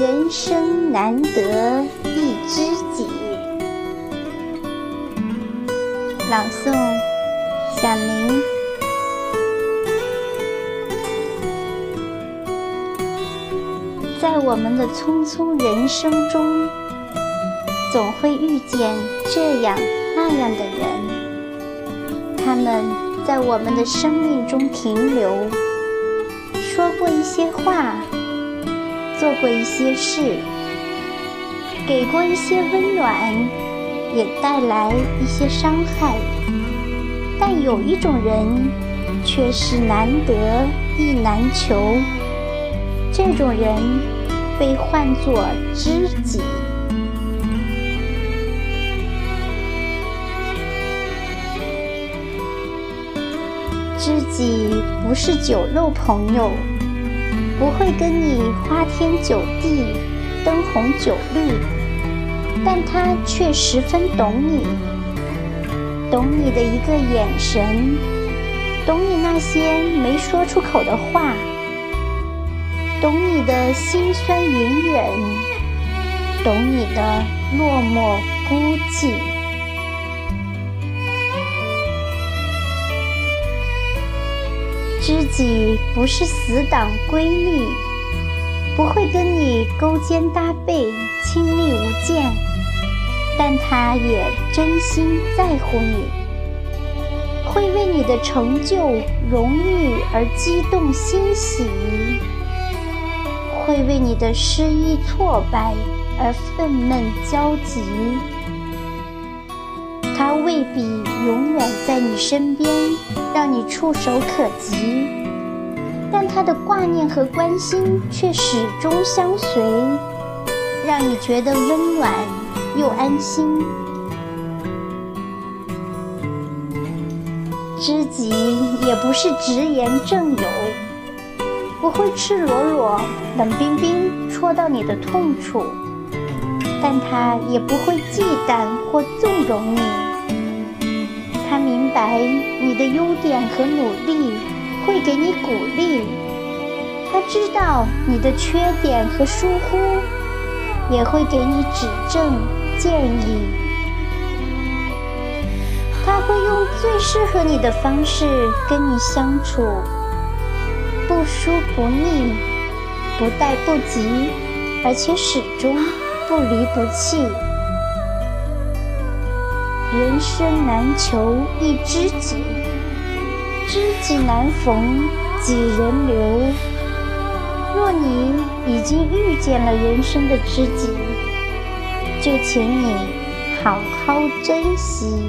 人生难得一知己。朗诵：小明。在我们的匆匆人生中，总会遇见这样那样的人，他们在我们的生命中停留，说过一些话，做过一些事，给过一些温暖，也带来一些伤害。但有一种人，却是难得亦难求。这种人被唤作知己。知己不是酒肉朋友，不会跟你花天酒地、灯红酒绿，但他却十分懂你，懂你的一个眼神，懂你那些没说出口的话。懂你的辛酸隐忍，懂你的落寞孤寂。知己不是死党闺蜜，不会跟你勾肩搭背、亲密无间，但他也真心在乎你，会为你的成就、荣誉而激动欣喜。会为你的失意挫败而愤懑焦急，他未必永远在你身边，让你触手可及，但他的挂念和关心却始终相随，让你觉得温暖又安心。知己也不是直言正友。不会赤裸裸、冷冰冰戳到你的痛处，但他也不会忌惮或纵容你。他明白你的优点和努力，会给你鼓励；他知道你的缺点和疏忽，也会给你指正建议。他会用最适合你的方式跟你相处。不疏不腻，不怠不急，而且始终不离不弃。人生难求一知己知己难逢几人留。若你已经遇见了人生的知己就请你好好珍惜。